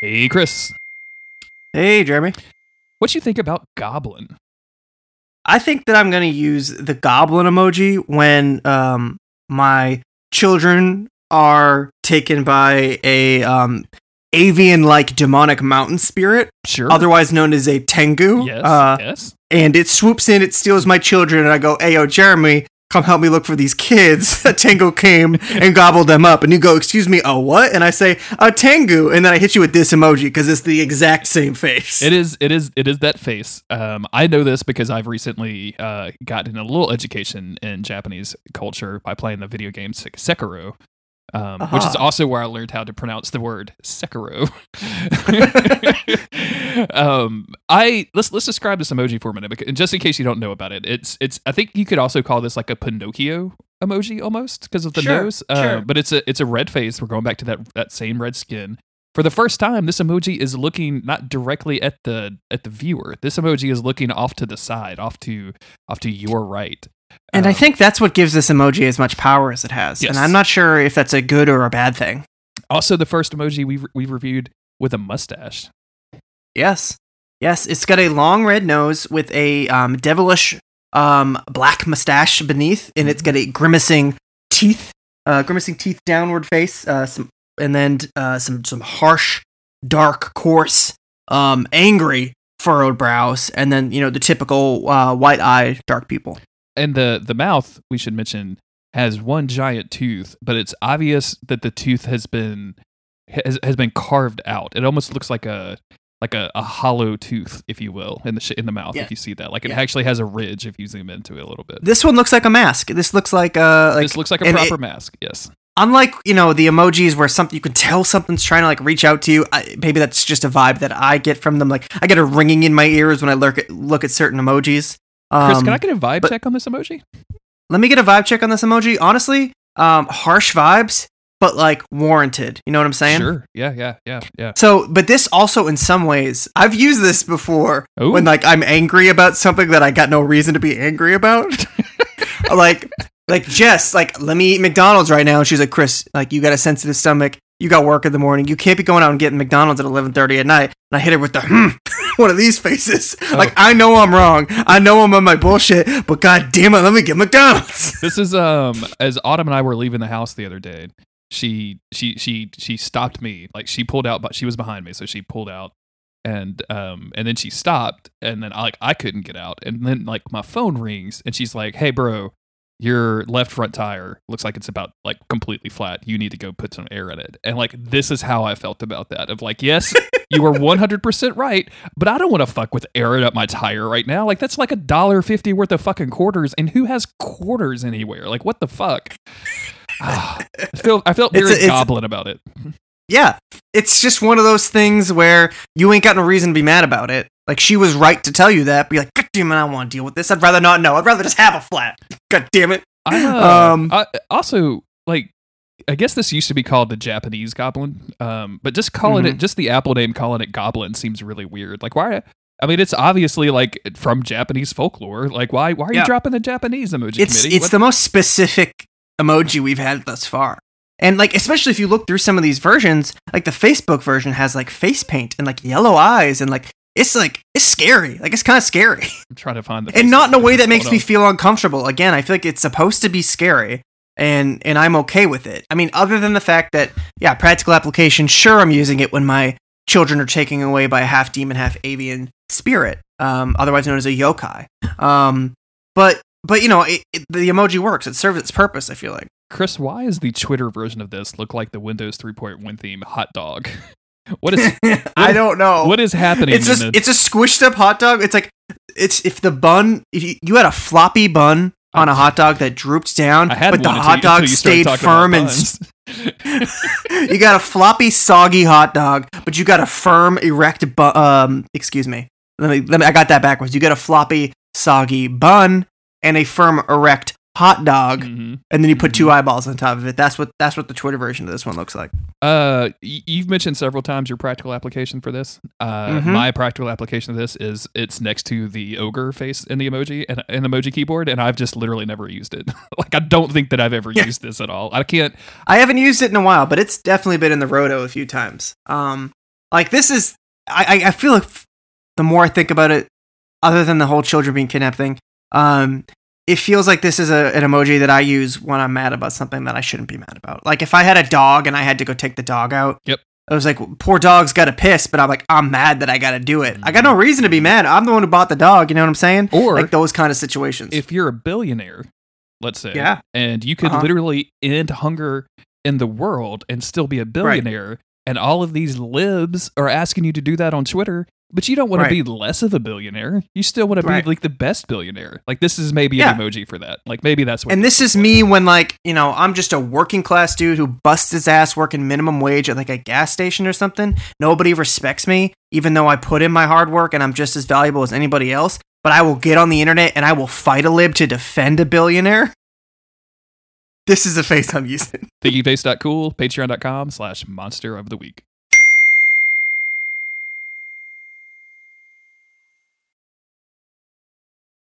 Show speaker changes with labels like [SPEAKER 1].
[SPEAKER 1] Hey, Chris,
[SPEAKER 2] Hey, Jeremy.
[SPEAKER 1] what do you think about Goblin?
[SPEAKER 2] I think that I'm going to use the goblin emoji when um, my children are taken by a um, avian-like demonic mountain spirit,
[SPEAKER 1] Sure.
[SPEAKER 2] otherwise known as a tengu.
[SPEAKER 1] yes.
[SPEAKER 2] Uh,
[SPEAKER 1] yes.
[SPEAKER 2] and it swoops in, it steals my children, and I go, "Hey, yo, Jeremy, come help me look for these kids." a tango came and gobbled them up, and you go, "Excuse me, a what?" And I say, "A Tengu. and then I hit you with this emoji because it's the exact same face.
[SPEAKER 1] It is. It is. It is that face. Um, I know this because I've recently uh, gotten a little education in Japanese culture by playing the video game Sek- Sekiro, um, which is also where I learned how to pronounce the word Sekiro. um, I let's let's describe this emoji for a minute, because, just in case you don't know about it. It's it's. I think you could also call this like a Pinocchio emoji almost because of the
[SPEAKER 2] Sure,
[SPEAKER 1] nose. Uh,
[SPEAKER 2] sure.
[SPEAKER 1] But it's a it's a red face. We're going back to that that same red skin for the first time this emoji is looking not directly at the at the viewer this emoji is looking off to the side off to off to your right
[SPEAKER 2] And I
[SPEAKER 1] Um,
[SPEAKER 2] think that's what gives this emoji as much power as it has.
[SPEAKER 1] Yes.
[SPEAKER 2] And I'm not sure if that's a good or a bad thing.
[SPEAKER 1] also the first emoji we've we've reviewed with a mustache
[SPEAKER 2] Yes. Yes, it's got a long red nose with a um, devilish um, black mustache beneath, and it's got a grimacing teeth, uh, grimacing teeth downward face, uh, some, and then uh, some some harsh, dark, coarse, um, angry furrowed brows, and then you know the typical uh, white eye dark people.
[SPEAKER 1] And the the mouth we should mention has one giant tooth but it's obvious that the tooth has been has, has been carved out it almost looks like a like a, a hollow tooth if you will in the sh- in the mouth
[SPEAKER 2] Yeah.
[SPEAKER 1] if you see that like it
[SPEAKER 2] Yeah.
[SPEAKER 1] actually has a ridge if you zoom into it a little bit
[SPEAKER 2] This one looks like a mask. This looks like uh like
[SPEAKER 1] this looks like a proper
[SPEAKER 2] it-
[SPEAKER 1] mask yes
[SPEAKER 2] unlike you know the emojis where something you can tell something's trying to like reach out to you I, maybe that's just a vibe that i get from them like i get a ringing in my ears when i look at look at certain emojis um,
[SPEAKER 1] Chris, can I get a vibe
[SPEAKER 2] but-
[SPEAKER 1] check on this emoji?
[SPEAKER 2] let me get a vibe check on this emoji honestly um harsh vibes but like warranted you know what i'm saying
[SPEAKER 1] Sure. Yeah, yeah, yeah, yeah.
[SPEAKER 2] so but this also in some ways i've used this before
[SPEAKER 1] Ooh.
[SPEAKER 2] when like i'm angry about something that i got no reason to be angry about like like Jess, like let me eat McDonald's right now, and she's like, Chris, like you got a sensitive stomach, you got work in the morning, you can't be going out and getting McDonald's at eleven thirty at night. And I hit her with the hmm, one of these faces. Like I know I'm wrong, I know I'm on my bullshit, but god damn it, let me get McDonald's.
[SPEAKER 1] this is um as Autumn and I were leaving the house the other day. She she she she stopped me. Like she pulled out, but she was behind me, so she pulled out, and um and then she stopped, and then I like I couldn't get out, and then like my phone rings, and she's like, "Hey, bro." Your left front tire looks like it's about like completely flat. You need to go put some air in it. And like this is how I felt about that. Of like, yes, you were 100% right, but I don't want to fuck with airing up my tire right now. Like that's like a dollar fifty worth of fucking quarters, and who has quarters anywhere? Like what the fuck? I feel I felt very
[SPEAKER 2] a-
[SPEAKER 1] goblin about it.
[SPEAKER 2] Yeah, it's just one of those things where you ain't got no reason to be mad about it. Like she was right to tell you that. Be like, damn it, I want to deal with this. I'd rather not know. I'd rather just have a flat. God damn it.
[SPEAKER 1] I, uh,
[SPEAKER 2] Um,
[SPEAKER 1] I, also like. I guess this used to be called the Japanese goblin, um, but just calling
[SPEAKER 2] Mhm.
[SPEAKER 1] it just the Apple name, calling it goblin seems really weird. Like why? I mean, it's obviously like from Japanese folklore. Like why? Why are you dropping the Japanese emoji?
[SPEAKER 2] it's
[SPEAKER 1] committee?
[SPEAKER 2] it's
[SPEAKER 1] What-
[SPEAKER 2] the most specific emoji we've had thus far. And like especially if you look through some of these versions, like the Facebook version has like face paint and like yellow eyes and like it's like it's scary. Like it's kind of scary.
[SPEAKER 1] I'm trying to find the
[SPEAKER 2] and not in a way that makes me feel uncomfortable. Again, I feel like it's supposed to be scary and and I'm okay with it. I mean, other than the fact that yeah, practical application, sure I'm using it when my children are taken away by a half demon, half avian spirit, um, otherwise known as a yokai. Um, but but you know, it, it, the emoji works. It serves its purpose. I feel like.
[SPEAKER 1] Chris, why is the Twitter version of this look like the Windows 3.1 theme hot dog? What is
[SPEAKER 2] I don't know.
[SPEAKER 1] what is happening?
[SPEAKER 2] it's a it's a squished up hot dog. It's like it's if the bun if you, you had a floppy bun on a hot dog that drooped down, but the hot dog
[SPEAKER 1] you
[SPEAKER 2] stayed firm and you got a floppy, soggy hot dog, but you got a firm, erect bun. Um, excuse me. Let me, let me. I got that backwards. You got a floppy, soggy bun, and a firm erect hot dog,
[SPEAKER 1] Mhm.
[SPEAKER 2] and then you put two eyeballs on top of it. That's what that's what the Twitter version of this one looks like.
[SPEAKER 1] Uh, you've mentioned several times your practical application for this. Uh,
[SPEAKER 2] Mhm.
[SPEAKER 1] my practical application of this is it's next to the ogre face in the emoji and an emoji keyboard, and I've just literally never used it. like I don't think that I've ever
[SPEAKER 2] Yeah.
[SPEAKER 1] used this at all. I can't.
[SPEAKER 2] I haven't used it in a while, but it's definitely been in the roto a few times. Um, like this is, I, I- I feel like the more I think about it, other than the whole children being kidnapped thing, um, it feels like this is a, an emoji that I use when I'm mad about something that I shouldn't be mad about. Like if I had a dog and I had to go take the dog out.
[SPEAKER 1] Yep.
[SPEAKER 2] I was like, poor dog's got to piss, but I'm like, I'm mad that I got to do it. I got no reason to be mad. I'm the one who bought the dog. You know what I'm saying?
[SPEAKER 1] Or
[SPEAKER 2] like those kind of situations.
[SPEAKER 1] if you're a billionaire, let's say,
[SPEAKER 2] Yeah.
[SPEAKER 1] and you could
[SPEAKER 2] Uh-huh.
[SPEAKER 1] literally end hunger in the world and still be a billionaire, and all of these libs are asking you to do that on Twitter, but you don't want
[SPEAKER 2] Right.
[SPEAKER 1] to be less of a billionaire. You still want to
[SPEAKER 2] Right.
[SPEAKER 1] be like the best billionaire. Like this is maybe
[SPEAKER 2] Yeah.
[SPEAKER 1] an emoji for that. Like maybe that's what.
[SPEAKER 2] And this is me when like, you know, I'm just a working class dude who busts his ass working minimum wage at like a gas station or something. Nobody respects me, even though I put in my hard work and I'm just as valuable as anybody else. But I will get on the internet and I will fight a lib to defend a billionaire. This is the face I'm using.
[SPEAKER 1] Thinkyface.cool, patreon.com slash monster of the week.